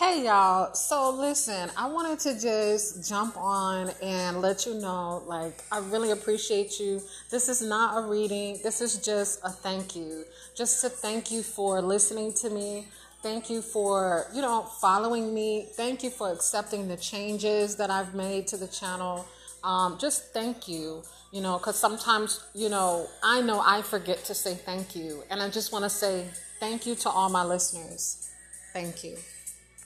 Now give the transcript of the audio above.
Hey y'all, so listen, I wanted to just jump on and let you know like I really appreciate you. This is not a reading, this is just a thank you. Just to thank you for listening to me. Thank you for, you know, following me. Thank you for accepting the changes that I've made to the channel. Um, just thank you, you know, because sometimes, you know, I know I forget to say thank you. And I just want to say thank you to all my listeners. Thank you.